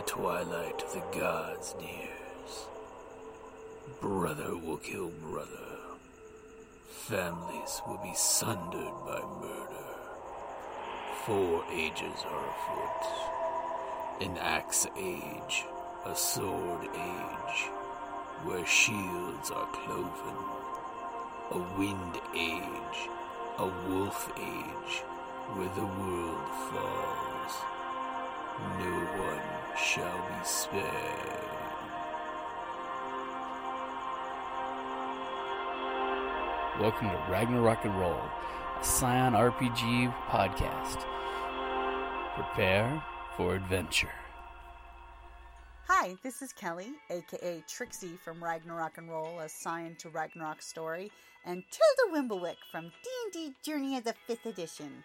the twilight of the gods nears, brother will kill brother. Families will be sundered by murder. Four ages are afoot an axe age, a sword age, where shields are cloven, a wind age, a wolf age, where the world falls. No one shall be spared. Welcome to Ragnarok and Roll, a Scion RPG podcast. Prepare for adventure. Hi, this is Kelly, aka Trixie from Ragnarok and Roll, a Scion to Ragnarok story, and Tilda Wimblewick from D&D Journey of the 5th Edition.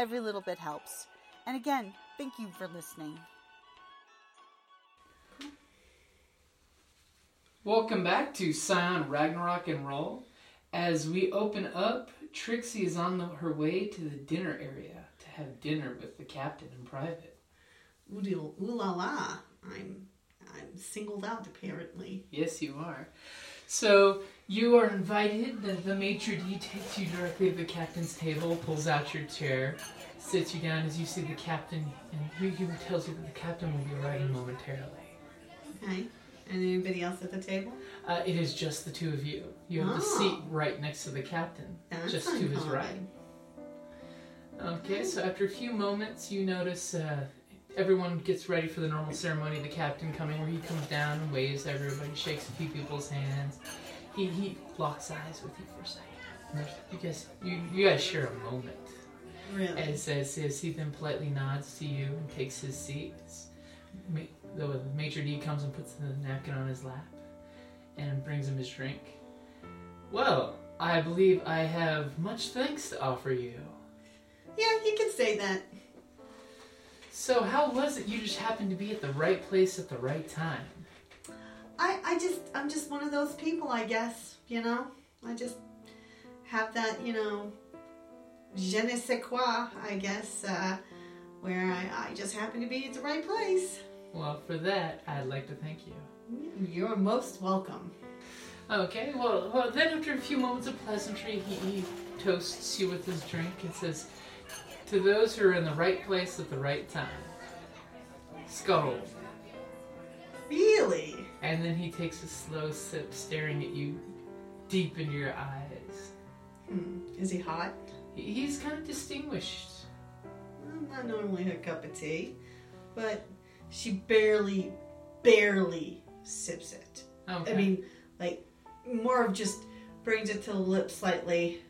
Every little bit helps. And again, thank you for listening. Welcome back to Scion Ragnarok and Roll. As we open up, Trixie is on the, her way to the dinner area to have dinner with the captain in private. Ooh, ooh la la. I'm I'm singled out apparently. Yes, you are. So you are invited. The, the maitre d takes you directly to the captain's table, pulls out your chair, sits you down as you see the captain, and he, tells you that the captain will be arriving momentarily. Okay. And anybody else at the table? Uh, it is just the two of you. You have the Oh. seat right next to the captain, That's just to his right. Okay, so after a few moments, you notice uh, everyone gets ready for the normal ceremony the captain coming, where he comes down and waves everybody, shakes a few people's hands. He, he locks eyes with you for a second. And there's- You guys, you, guys share a moment. Really? As, as, as he then politely nods to you and takes his seat. Ma- the maitre d comes and puts the napkin on his lap and brings him his drink. Well, I believe I have much thanks to offer you. yeah, you can say that. So, how was it you just happened to be at the right place at the right time? I, I just I'm just one of those people I guess, you know? I just have that, you know, je ne sais quoi, I guess, uh, where I, I just happen to be at the right place. Well, for that, I'd like to thank you. You're most welcome. Okay, well, well then after a few moments of pleasantry, he, he toasts you with his drink and says, To those who are in the right place at the right time. Skull. Really? And then he takes a slow sip, staring at you deep into your eyes. Hmm. Is he hot? He's kind of distinguished. Well, Not normally her cup of tea, but she barely, barely sips it. Okay. I mean, like, more of just brings it to the lips slightly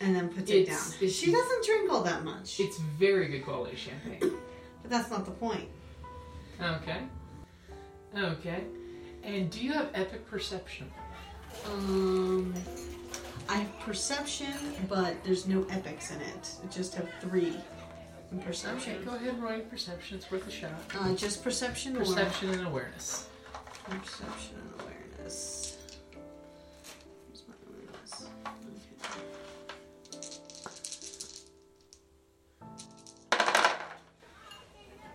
and then puts it down. it's- she doesn't drink all that much. it's very good quality champagne. But that's not the point. Okay. Okay. And do you have epic perception? Um, I have perception, but there's no epics in it. I just have three in perception. Okay, go ahead and roll your perception. It's worth a shot. Uh, just perception, Perception and awareness. perception and awareness. Where's my awareness? Okay.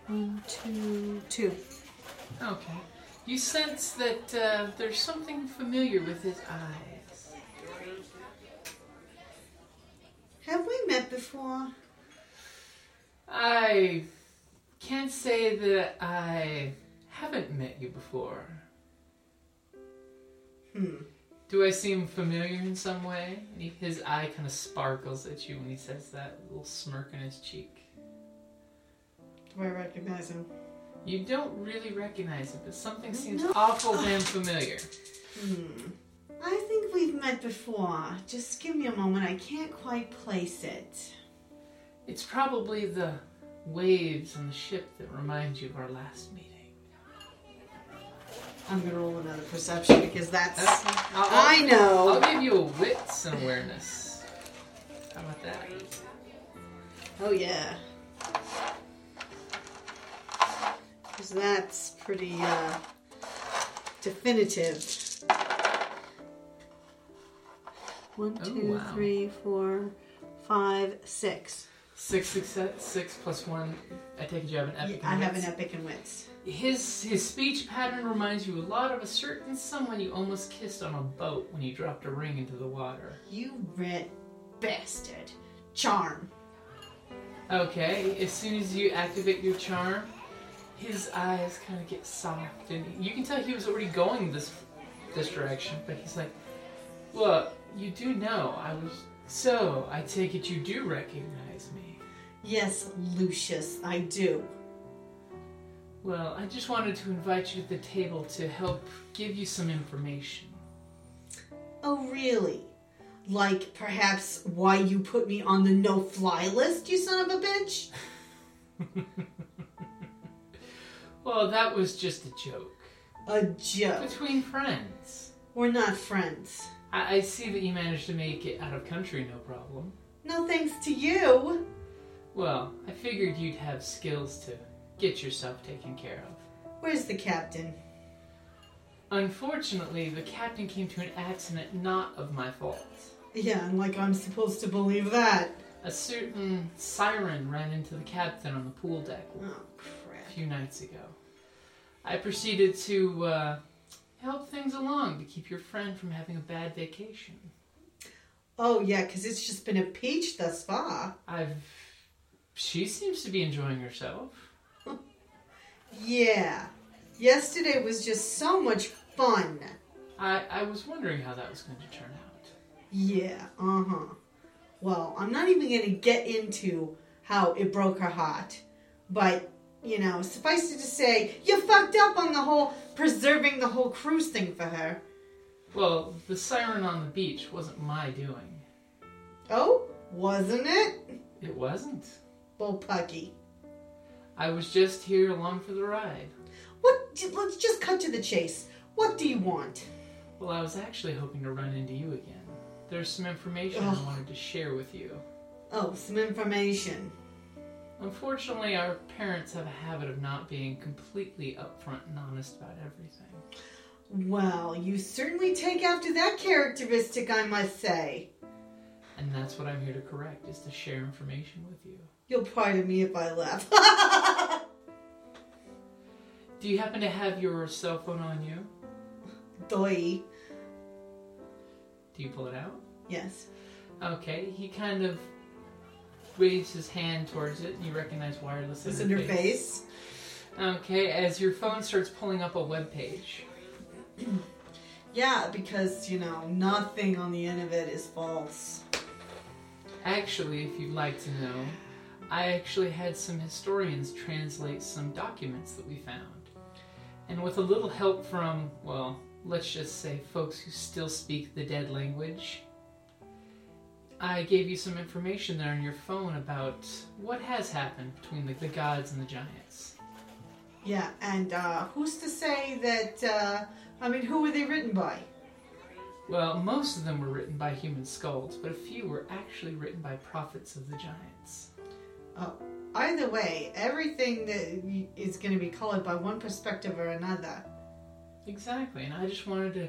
One, two, two. Okay. You sense that uh, there's something familiar with his eyes. Have we met before? I can't say that I haven't met you before. Hmm. Do I seem familiar in some way? He, his eye kind of sparkles at you when he says that, little smirk on his cheek. Do I recognize him? You don't really recognize it, but something seems No. awful damn familiar. Hmm. I think we've met before. Just give me a moment. I can't quite place it. It's probably the waves on the ship that remind you of our last meeting. I'm gonna roll another perception because that's. Okay. I'll, I'll- I know. I'll give you a wits and awareness. How about that? Oh yeah. Because that's pretty uh, definitive. One, Oh, two, wow. three, four, five, six. Six success, six plus one. I take it you have an epic. I have an wits. epic and wits. His his speech pattern reminds you a lot of a certain someone you almost kissed on a boat when you dropped a ring into the water. You red bastard. Charm. Okay, as soon as you activate your charm, his eyes kind of get soft, and you can tell he was already going this this direction. But he's like, "Well, you do know I was. So I take it you do recognize me. Yes, Lucius, I do. Well, I just wanted to invite you to the table to help give you some information. Oh, really? Like perhaps why you put me on the no fly list, you son of a bitch? Well, that was just a joke A joke. between friends. We're not friends. I, I see that you managed to make it out of country, no problem. No thanks to you. Well, I figured you'd have skills to get yourself taken care of. Where's the captain? Unfortunately, the captain came to an accident not of my fault. Yeah, and like I'm supposed to believe that. A certain siren ran into the captain on the pool deck Oh, crap. Few nights ago. I proceeded to uh, help things along to keep your friend from having a bad vacation. Oh, yeah, because it's just been a peach thus far. I've. She seems to be enjoying herself. Yeah. Yesterday was just so much fun. I, I was wondering how that was going to turn out. Yeah, uh huh. Well, I'm not even going to get into how it broke her heart. But, you know, suffice it to say, you fucked up on the whole preserving the whole cruise thing for her. Well, the siren on the beach wasn't my doing. Oh, wasn't it? It wasn't. Bullpucky. I was just here along for the ride. What? Let's just cut to the chase. What do you want? Well, I was actually hoping to run into you again. There's some information Ugh. I wanted to share with you. Oh, some information. Unfortunately, our parents have a habit of not being completely upfront and honest about everything. Well, you certainly take after that characteristic, I must say. And that's what I'm here to correct, is to share information with you. You'll pardon me if I laugh. Do you happen to have your cell phone on you? Doi. Do you pull it out? Yes. Okay, he kind of waves his hand towards it, and you recognize wireless It's interface. interface. Okay, as your phone starts pulling up a web page. Yeah, because, you know, nothing on the end of it is false. Actually, if you'd like to know, I actually had some historians translate some documents that we found. And with a little help from, well, let's just say folks who still speak the dead language, I gave you some information there on your phone about what has happened between the, the gods and the giants. Yeah, and uh, who's to say that, uh, I mean, who were they written by? Well, most of them were written by human skulls, but a few were actually written by prophets of the giants. Either way, everything that is going to be colored by one perspective or another. Exactly, and I just wanted to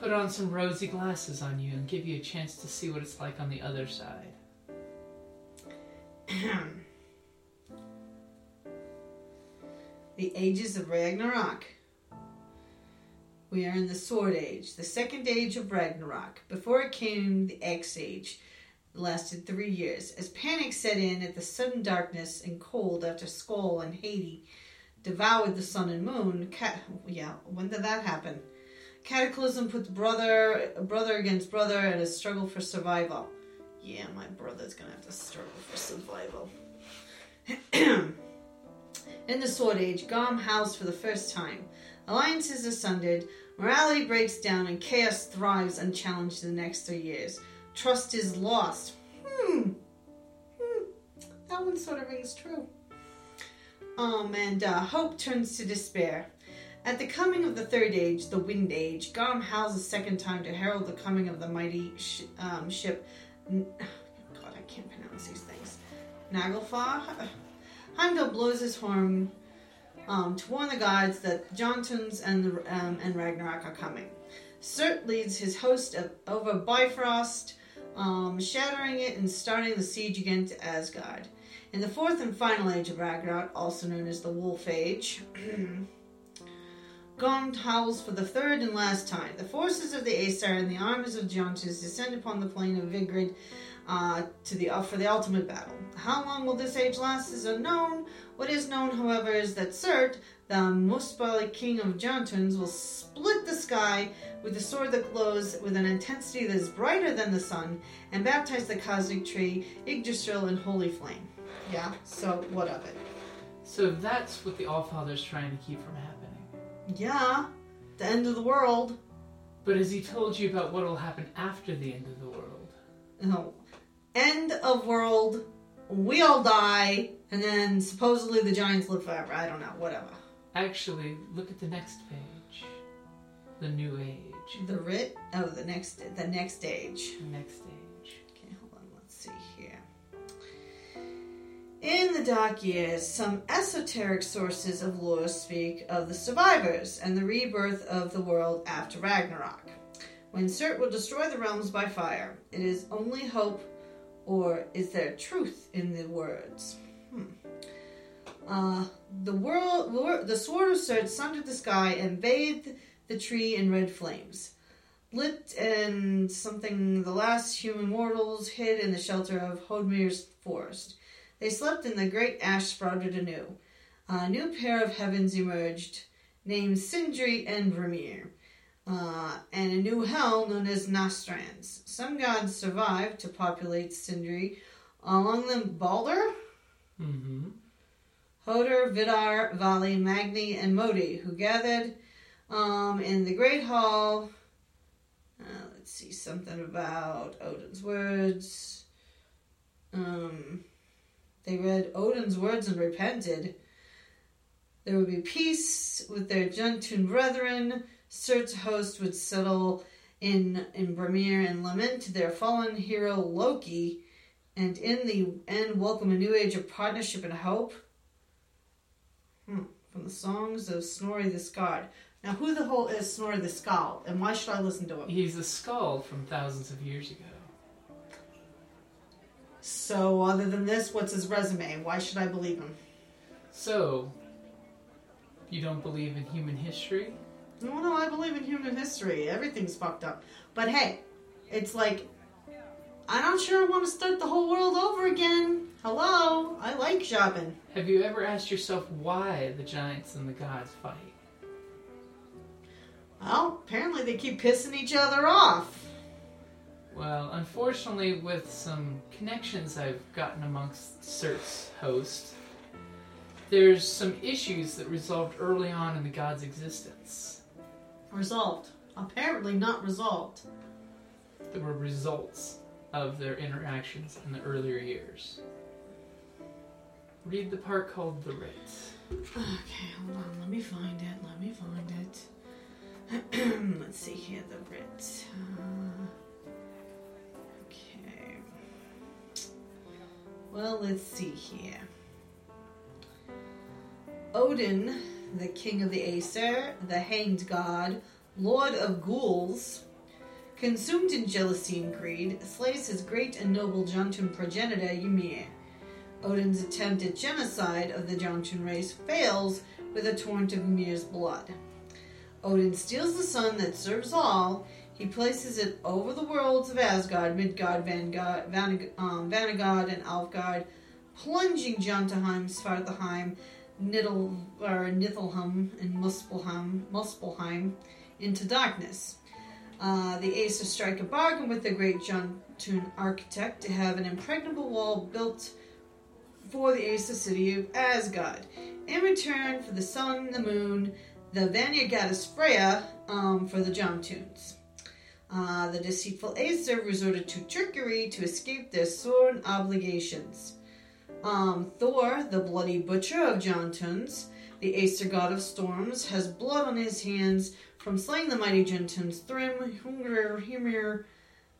put on some rosy glasses on you and give you a chance to see what it's like on the other side. the ages of Ragnarok. We are in the Sword Age, the second age of Ragnarok. Before it came the Axe Age, lasted three years. As panic set in at the sudden darkness and cold after Sköll and Hati devoured the sun and moon, yeah, when did that happen? Cataclysm puts brother brother against brother in a struggle for survival. Yeah, my brother's gonna have to struggle for survival. In the Sword Age, Garm housed for the first time. Alliances are sundered, morality breaks down, and chaos thrives unchallenged in the next three years. Trust is lost. Hmm. Hmm. That one sort of rings true. Um, and uh, hope turns to despair. At the coming of the third age, the Wind Age, a second time to herald the coming of the mighty sh- um, ship. N- God, I can't pronounce these things. Naglfar? Heimdall blows his horn um, to warn the gods that Jotuns and, um, and Ragnarok are coming. Surt leads his host of, over Bifrost, um, shattering it and starting the siege again to Asgard. In the fourth and final age of Ragnarok, also known as the Wolf Age, Garm howls for the third and last time. The forces of the Aesir and the armies of Jotun's descend upon the plain of Vigrid uh, to the uh, for the ultimate battle. How long will this age last is unknown. What is known, however, is that Surt, the Muspelheim king of Jotuns, will split the sky with a sword that glows with an intensity that is brighter than the sun, and baptize the cosmic tree Yggdrasil in holy flame. Yeah. So what of it? So that's what the Allfather's trying to keep from happening. Yeah. The end of the world. But has he told you about what will happen after the end of the world? No. End of world. We all die, and then supposedly the giants live forever. I don't know. Whatever. Actually, look at the next page. The new age. The writ. Oh, the next. The next age. The next age. In the dark years, some esoteric sources of lore speak of the survivors and the rebirth of the world after Ragnarok. When Surt will destroy the realms by fire, it is only hope, or is there truth in the words? Hmm. Uh, the world, wor- the sword of Surt sundered the sky and bathed the tree in red flames lit and something the last human mortals hid in the shelter of Hodmir's forest. They slept and the great ash sprouted anew. A new pair of heavens emerged, named Sindri and Brimir, uh, and a new hell known as Nastrond. Some gods survived to populate Sindri, among them Balder, Mm-hmm. Hodur, Vidar, Vali, Magni, and Modi, who gathered um, in the Great Hall. Uh, let's see, something about Odin's words. Um, they read Odin's words and repented. There would be peace with their Jotun brethren. Surt's host would settle in in Brimir and lament their fallen hero Loki, and in the end welcome a new age of partnership and hope. Hmm. From the songs of Snorri the Skald. Now, who the hell is Snorri the Skald, and why should I listen to him? He's a skald from thousands of years ago. So, other than this, what's his resume? Why should I believe him? So, you don't believe in human history? No, no, I believe in human history. Everything's fucked up. But hey, it's like, I'm not sure I want to start the whole world over again. Hello, I like shopping. Have you ever asked yourself why the giants and the gods fight? Well, apparently they keep pissing each other off. Well, unfortunately, with some connections I've gotten amongst Surt's host, there's some issues that resolved early on in the god's existence. Resolved. Apparently not resolved. There were results of their interactions in the earlier years. Read the part called The Writ. Okay, hold on. Let me find it. Let me find it. Let's see here. The writ. Uh, Well, let's see here. Odin, the king of the Aesir, the hanged god, lord of ghouls, consumed in jealousy and greed, slays his great and noble Jotun progenitor Ymir. Odin's attempt at genocide of the Jotun race fails with a torrent of Ymir's blood. Odin steals the sun that serves all. He places it over the worlds of Asgard, Midgard, Vanguard, Vanig- um, Vanagard, and Alfgard, plunging Jotunheim, Svartalheim, Niddle, or Nithelheim, and Muspelheim, Muspelheim into darkness. Uh, the Aesir strike a bargain with the great Jotun architect to have an impregnable wall built for the Aesir city of Asgard. In return for the sun, the moon, the Vanir goddess Freya um, for the Jotuns. Uh, the deceitful Aesir resorted to trickery to escape their sworn obligations. Um, Thor, the bloody butcher of Jotuns, The Aesir god of storms has blood on his hands from slaying the mighty Jotuns Thrym, Hungr, Hymir,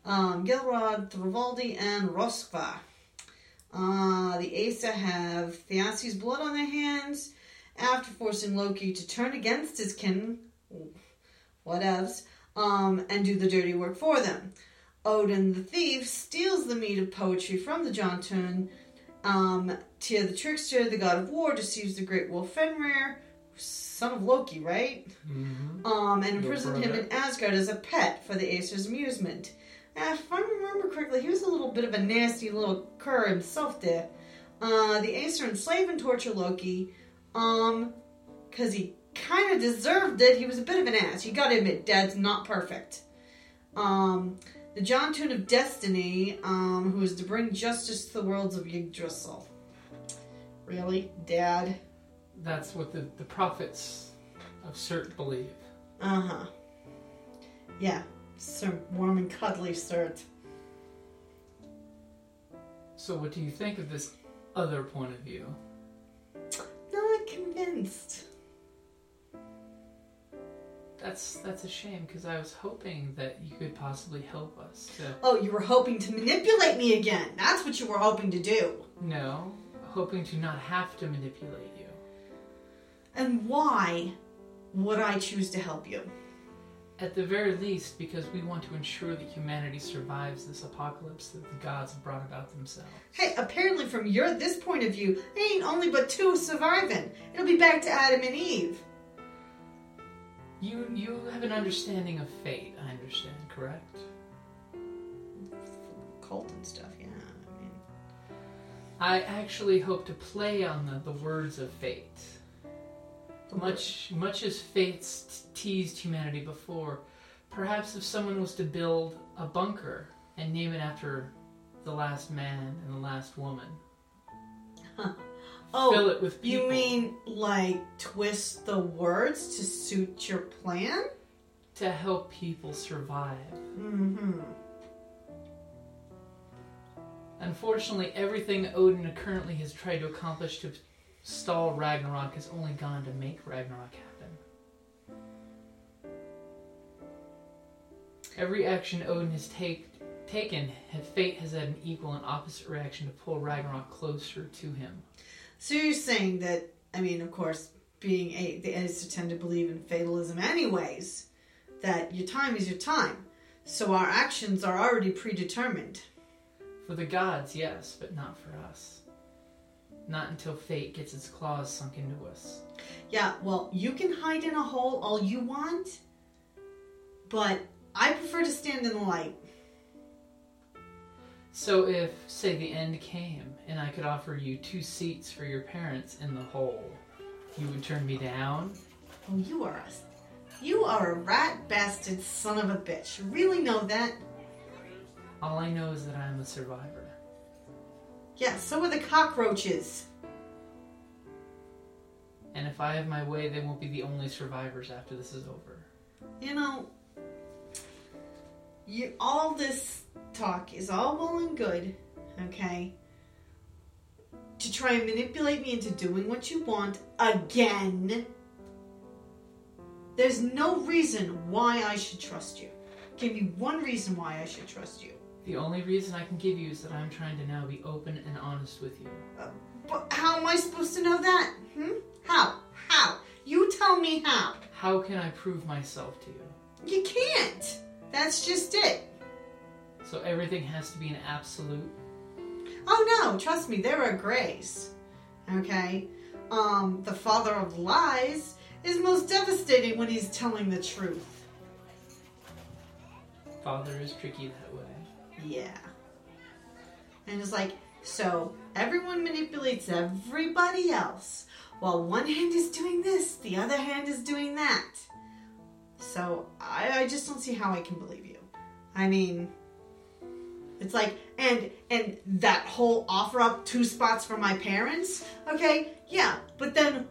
um, Gilrod, Thrivaldi, and Roskva. Uh, the Aesir have Thiassi's blood on their hands after forcing Loki to turn against his kin, whatevs, um, and do the dirty work for them. Odin the thief steals the mead of poetry from the Jotun. Um, Tyr the trickster, the god of war, deceives the great wolf Fenrir, son of Loki, right? Mm-hmm. Um, and imprisoned him in Asgard as a pet for the Aesir's amusement. Uh, if I remember correctly, he was a little bit of a nasty little cur himself there. Uh, the Aesir enslave and torture Loki, um, because he kind of deserved it. He was a bit of an ass. You gotta admit, Dad's not perfect. Um, the Jotun of Destiny, um, who is to bring justice to the worlds of Yggdrasil. Really, Dad? That's what the, the prophets of Surt believe. Uh huh. Yeah, Sir warm and cuddly, sir. So, what do you think of this other point of view? Not convinced. That's that's a shame because I was hoping that you could possibly help us to Oh, you were hoping to manipulate me again. That's what you were hoping to do. no, hoping to not have to manipulate you. And why would I choose to help you? At the very least, because we want to ensure that humanity survives this apocalypse that the gods have brought about themselves. Hey, apparently from your this point of view, there ain't only but two surviving. It'll be back to Adam and Eve. You you have an understanding of fate, I understand, correct? Cult and stuff, yeah. I mean, I actually hope to play on the, the words of fate. Much much as fate's teased humanity before, perhaps if someone was to build a bunker and name it after the last man and the last woman, fill oh, it with people. you mean like twist the words to suit your plan? to help people survive? Mm-hmm. Unfortunately, everything Odin currently has tried to accomplish to stall Ragnarok has only gone to make Ragnarok happen. Every action Odin has take, taken, fate has had an equal and opposite reaction to pull Ragnarok closer to him. So you're saying that, I mean, of course, being a, the Aesir tend to believe in fatalism anyways, that your time is your time. So our actions are already predetermined. For the gods, yes, but not for us. Not until fate gets its claws sunk into us. Yeah, well, you can hide in a hole all you want, but I prefer to stand in the light. So if, say, the end came and I could offer you two seats for your parents in the hole, you would turn me down? Oh, you are a, you are a rat bastard son of a bitch. You really know that? All I know is that I am a survivor. Yeah, so are the cockroaches. And if I have my way, they won't be the only survivors after this is over. You know, you all this talk is all well and good, okay? To try and manipulate me into doing what you want again. There's no reason why I should trust you. Give me one reason why I should trust you. The only reason I can give you is that I'm trying to now be open and honest with you. But how am I supposed to know that? Hmm? How? How? You tell me how. How can I prove myself to you? You can't. That's just it. So everything has to be an absolute. Oh no, trust me, there are grays. Okay? Um, the father of lies is most devastating when he's telling the truth. Father is tricky that way. Yeah. And it's like, so everyone manipulates everybody else. While one hand is doing this, the other hand is doing that. So I, I just don't see how I can believe you. I mean, it's like, and and that whole offer up two spots for my parents. Okay, yeah, but then,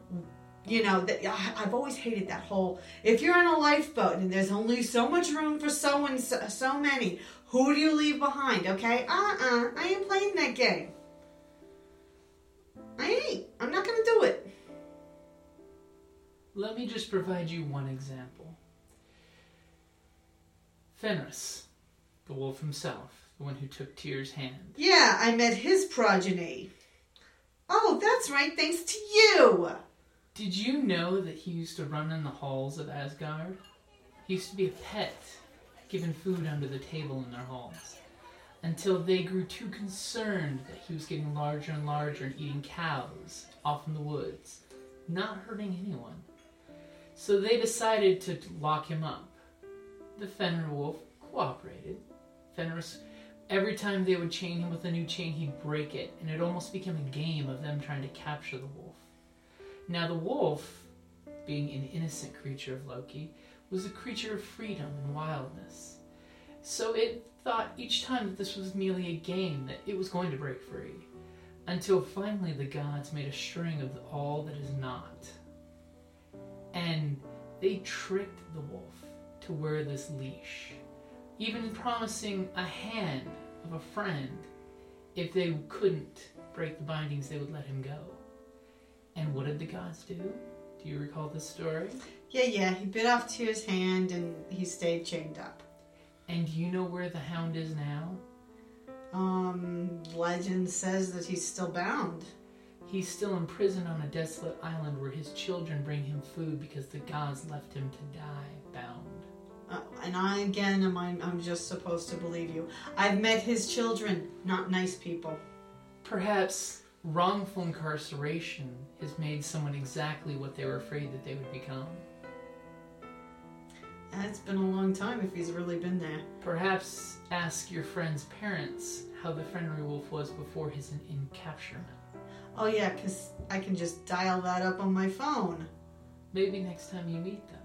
you know, that I've always hated that whole. If you're in a lifeboat and there's only so much room for so and so, so many, who do you leave behind? Okay, uh uh I ain't playing that game. I ain't. I'm not gonna do it. Let me just provide you one example. Fenris, the wolf himself, the one who took Tyr's hand. Yeah, I met his progeny. Oh, that's right, thanks to you. Did you know that he used to run in the halls of Asgard? He used to be a pet, given food under the table in their halls, until they grew too concerned that he was getting larger and larger and eating cows off in the woods, not hurting anyone. So they decided to lock him up. The Fenrir wolf cooperated. Fenris, every time they would chain him with a new chain, he'd break it, and it almost became a game of them trying to capture the wolf. Now, the wolf, being an innocent creature of Loki, was a creature of freedom and wildness. So it thought each time that this was merely a game that it was going to break free. Until finally the gods made a string of all that is not. And they tricked the wolf to wear this leash, even promising a hand of a friend if they couldn't break the bindings, they would let him go. And what did the gods do? Do you recall this story? Yeah, yeah, he bit off Tyr's hand and he stayed chained up. And do you know where the hound is now? Um, legend says that he's still bound. He's still in prison on a desolate island where his children bring him food because the gods left him to die bound. Uh, and I again am I, I'm just supposed to believe you. I've met his children, not nice people. Perhaps wrongful incarceration has made someone exactly what they were afraid that they would become. It's been a long time if he's really been there. Perhaps ask your friend's parents how the Fenrir wolf was before his in- encapturement. Oh yeah, 'cause I can just dial that up on my phone. Maybe next time you meet them.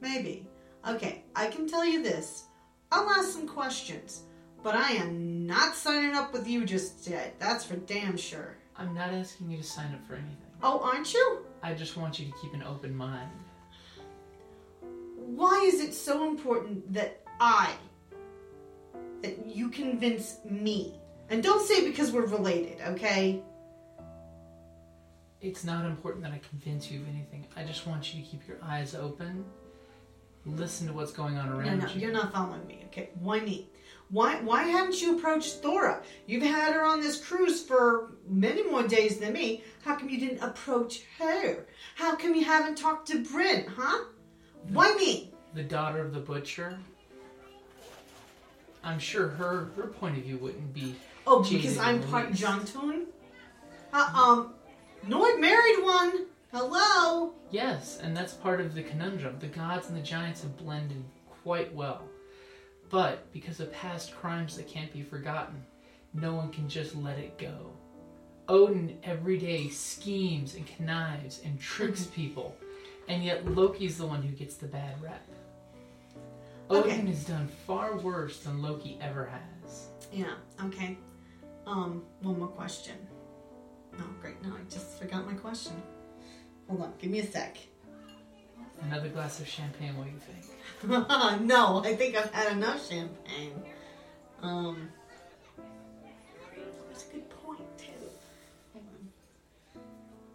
Maybe. Okay, I can tell you this. I'll ask some questions, but I am not signing up with you just yet. That's for damn sure. I'm not asking you to sign up for anything. Oh, aren't you? I just want you to keep an open mind. Why is it so important that I, that you convince me? And don't say because we're related, okay? It's not important that I convince you of anything. I just want you to keep your eyes open. Listen to what's going on around no, you. you're not following me, okay? Why me? Why why haven't you approached Thora? You've had her on this cruise for many more days than me. How come you didn't approach her? How come you haven't talked to Bryn, huh? Why me? The daughter of the butcher. I'm sure her her point of view wouldn't be Oh, because I'm part Toon? Uh, um, Nord married one. Hello? Yes, and that's part of the conundrum. The gods and the giants have blended quite well. But because of past crimes that can't be forgotten, no one can just let it go. Odin every day schemes and connives and tricks people, and yet Loki's the one who gets the bad rep. Okay. Odin has done far worse than Loki ever has. Yeah, okay. Um, one more question. Oh, great. No, I just forgot my question. Hold on, give me a sec. Another glass of champagne, what do you think? no, I think I've had enough champagne. Um, that's a good point too.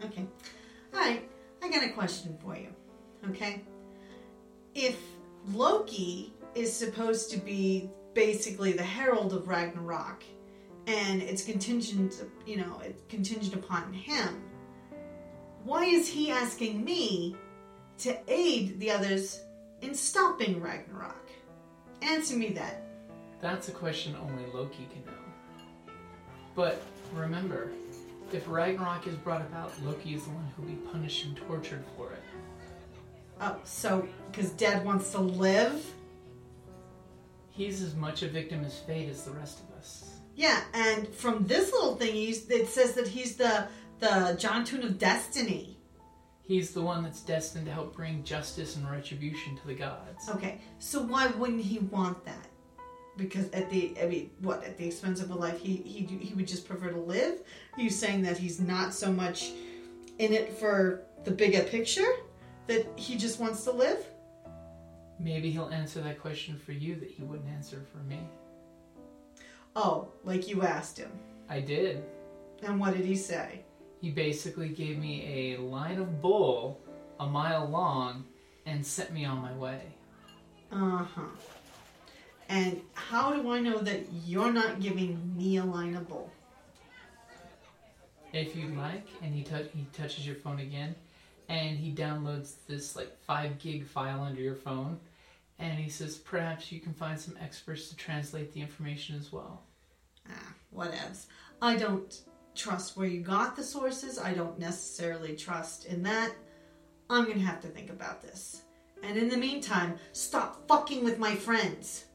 Okay. All right. I got a question for you. Okay. If Loki is supposed to be basically the herald of Ragnarok, and it's contingent, you know, it's contingent upon him. Why is he asking me to aid the others in stopping Ragnarok? Answer me that. That's a question only Loki can know. But remember, if Ragnarok is brought about, Loki is the one who'll be punished and tortured for it. Oh, so because Dad wants to live? He's as much a victim as fate as the rest of us. Yeah, and from this little thing, he's, it says that he's the the Jotun of Destiny. He's the one that's destined to help bring justice and retribution to the gods. Okay, so why wouldn't he want that? Because at the I mean, what at the expense of a life, he he he would just prefer to live. Are you saying that he's not so much in it for the bigger picture? That he just wants to live? Maybe he'll answer that question for you that he wouldn't answer for me. Oh, like you asked him. I did. And what did he say? He basically gave me a line of bull a mile long and sent me on my way. Uh huh. And how do I know that you're not giving me a line of bull? If you'd like, and he touch he touches your phone again, and he downloads this like five gig file under your phone, and he says perhaps you can find some experts to translate the information as well. Ah, whatevs. I don't trust where you got the sources. I don't necessarily trust in that. I'm gonna have to think about this. And in the meantime, stop fucking with my friends.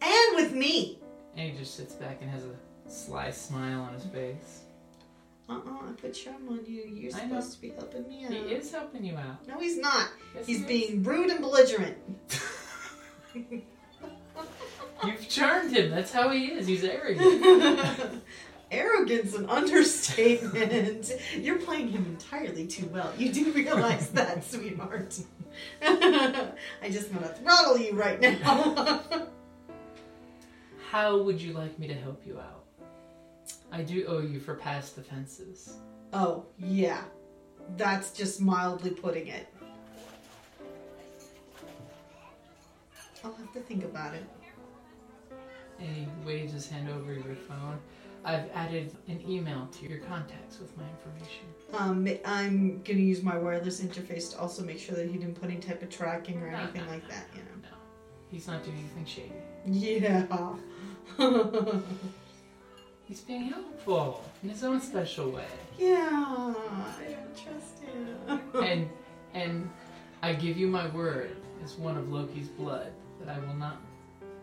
And with me. And he just sits back and has a sly smile on his face. Uh-uh, I put charm on you. You're I know. supposed to be helping me out. He is helping you out. No, he's not. Yes, He's he being rude and belligerent. You've charmed him. That's how he is. He's arrogant. Arrogance an understatement. You're playing him entirely too well. You do realize that, sweetheart. I just want to throttle you right now. How would you like me to help you out? I do owe you for past offenses. oh, yeah. That's just mildly putting it. I'll have to think about it. And he waves his hand over your phone. I've added an email to your contacts with my information. Um, I'm gonna use my wireless interface to also make sure that he didn't put any type of tracking or No, anything no, like no, that, you No, he's not doing anything shady. Yeah. He's being helpful in his own special way. yeah, I don't trust him. And and I give you my word as one of Loki's blood that I will not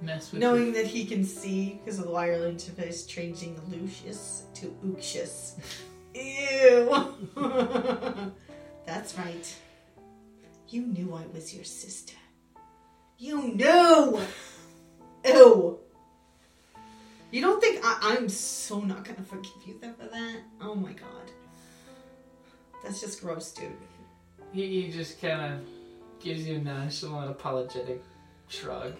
mess with. Knowing your- that he can see because of the wireless interface changing Lucius to Uxius. Ew. That's right. You knew I was your sister. You knew. Ew. You don't think I, I'm so not gonna forgive you for that? Oh my god. That's just gross, dude. he, he just kind of gives you a nonchalant, apologetic shrug.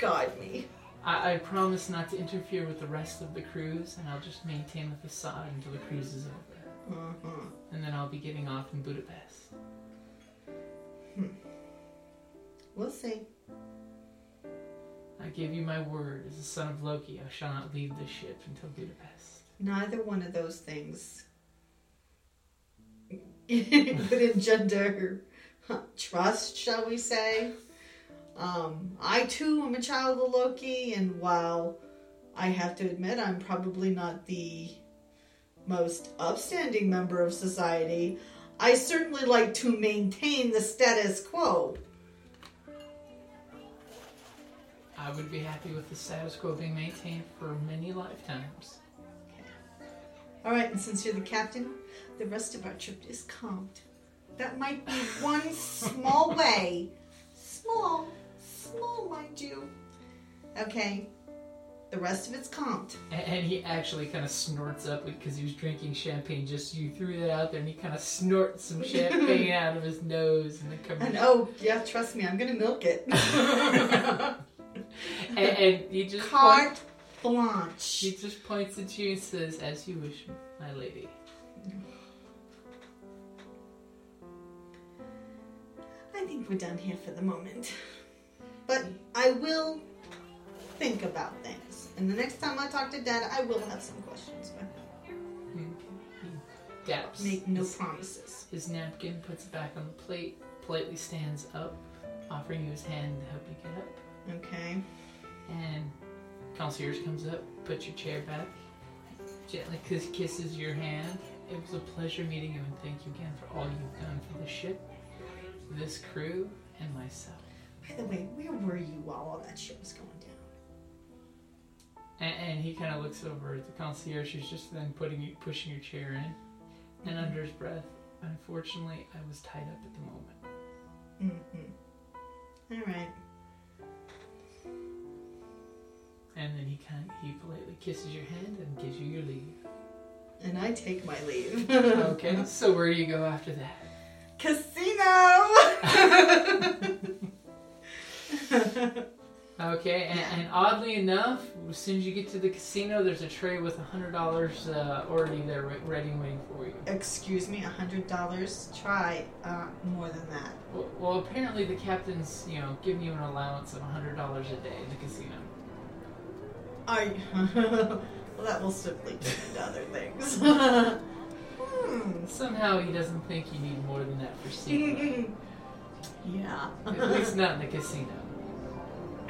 Scarred me. I, I promise not to interfere with the rest of the cruise, and I'll just maintain the facade until the cruise is over. Uh-huh. And then I'll be getting off in Budapest. We'll see. I give you my word, as the son of Loki, I shall not leave this ship until Budapest. Neither one of those things could engender trust, shall we say. Um, I too am a child of Loki, and while I have to admit I'm probably not the most upstanding member of society, I certainly like to maintain the status quo. I would be happy with the status quo being maintained for many lifetimes. All right, and since you're the captain, the rest of our trip is comped. That might be one small way. Small, small, mind you. Okay, the rest of it's comped. And, and he actually kind of snorts up because he was drinking champagne. Just you threw that out there, and he kind of snorts some champagne out of his nose, and then comes. And oh, yeah, trust me, I'm gonna milk it. and, and he just point, blanche. he just points at you and says, "As you wish, my lady." I think we're done here for the moment. But I will think about things. And the next time I talk to Dad, I will have some questions for him. Daps. Make no his, promises. his napkin, puts it back on the plate, politely stands up, offering you his hand to help you get up. Okay. And concierge comes up, puts your chair back, gently kisses your hand. It was a pleasure meeting you, and thank you again for all you've done for the ship, this crew, and myself. By the way, where were you while all that shit was going down? And, and he kind of looks over at the concierge, who's just then putting you, pushing your chair in, and under his breath, unfortunately, I was tied up at the moment. Mm-hmm. All right. And then he kind of, he politely kisses your hand and gives you your leave. And I take my leave. Okay, so where do you go after that? Casino! Okay, and, and oddly enough, as soon as you get to the casino, there's a tray with a hundred dollars uh, already there, ready and waiting for you. Excuse me, a hundred dollars. Try uh, more than that. Well, well, apparently the captain's, you know, giving you an allowance of a hundred dollars a day in the casino. I. well, that will simply turn into other things. hmm. Somehow he doesn't think you need more than that for secret. yeah. At least not in the casino.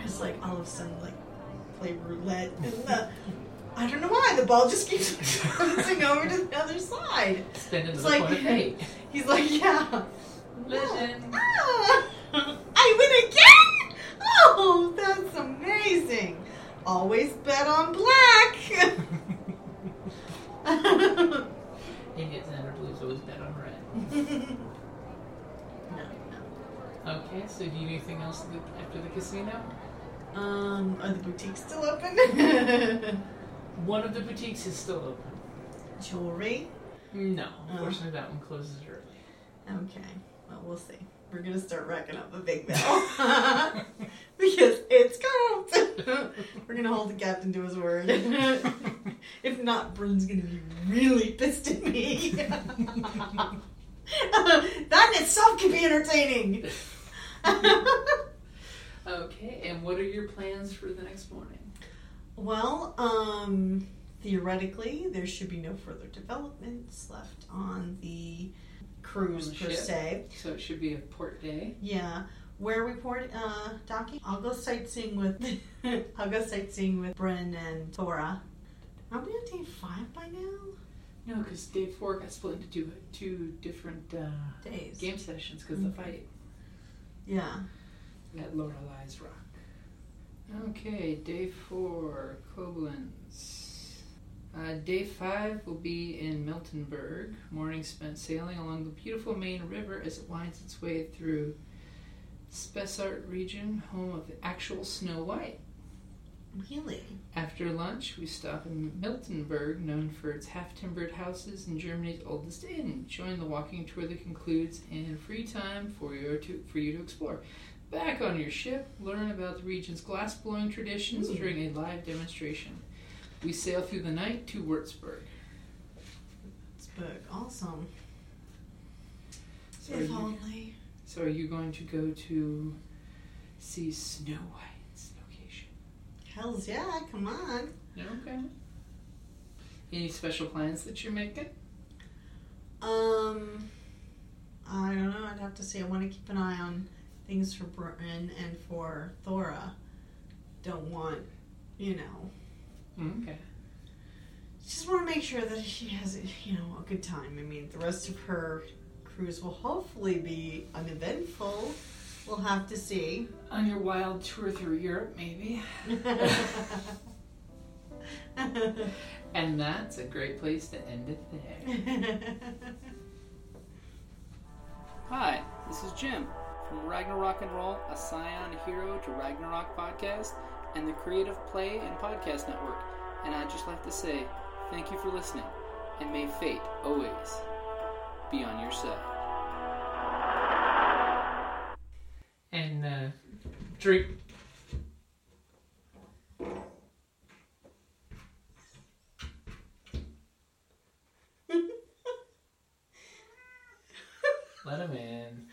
It's like all of a sudden, like play roulette, and the, I don't know why the ball just keeps bouncing over to the other side. Spin into It's like- fate. He's like, yeah. Ah, I win again! Oh, that's amazing. Always bet on black. no, And believes always bet on red. no. no. Okay, so do you do anything else after the casino? Um, are the boutiques still open? One of the boutiques is still open. Jewelry. No, Oh. unfortunately that one closes early. Okay. Well, we'll see. We're gonna start racking up a big bill because it's cold. We're gonna hold the captain to his word. if not, Bryn's gonna be really pissed at me. that in itself can be entertaining. Okay, and what are your plans for the next morning? well, um, theoretically, there should be no further developments left on the cruise On the per ship. se. So it should be a port day. Yeah. Where we port uh docking? I'll go sightseeing with I'll go sightseeing with Bryn and Tora. Are we on day five by now? No, because day four got split into two, two different uh, Days. game sessions because of the fight Yeah. At Lorelei's Rock. Okay, day four, Koblenz. Uh, day five will be in Miltenberg. Morning spent sailing along the beautiful Main River as it winds its way through Spessart region, home of the actual Snow White. Really? After lunch, we stop in Miltenberg, known for its half-timbered houses and Germany's oldest inn. Join the walking tour that concludes in free time for you to for you to explore. Back on your ship, learn about the region's glass-blowing traditions Ooh. during a live demonstration. We sail through the night to Würzburg. Big. Awesome. So are, if you, only. so are you going to go to see Snow White's location? Hells yeah, come on. Okay. Any special plans that you're making? Um I don't know, I'd have to say I want to keep an eye on things for Bryn and for Thora. Don't want, you know, hmm, Okay. just want to make sure that she has, you know, a good time. I mean, the rest of her cruise will hopefully be uneventful. We'll have to see. On your wild tour through Europe, maybe. And that's a great place to end it there. Hi, this is Jim from Ragnarok and Roll, a Scion Hero to Ragnarok podcast, and the Creative Play and Podcast Network. And I'd just like to say thank you for listening, and may fate always be on your side. And uh, drink. Let him in.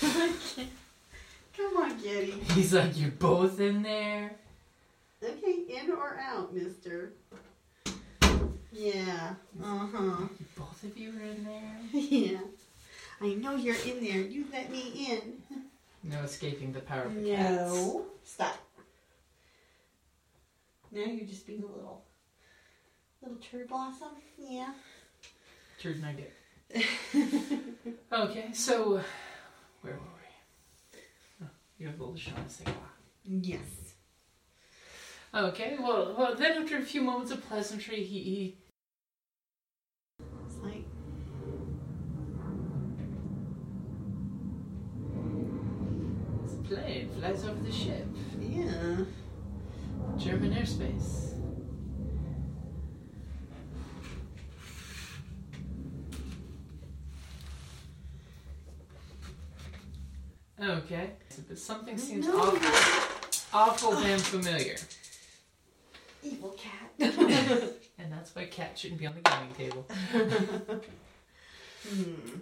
Come on, Kitty. He's like, you're both in there. Okay, in or out, mister? Yeah. Uh huh. Both of you are in there. Yeah. I know you're in there. You let me in. No escaping the power of the cats. No. Stop. Now you're just being a little, little cherry blossom. Yeah. Turd nugget. Okay, so where were we? Oh, you have all the shots. yes. Okay, well, well, then after a few moments of pleasantry, he, he It's like his plane flies over the ship. yeah. German airspace. Okay, but something seems No. off. awful damn familiar. Evil cat. And that's why cat shouldn't be on the gaming table. Hmm.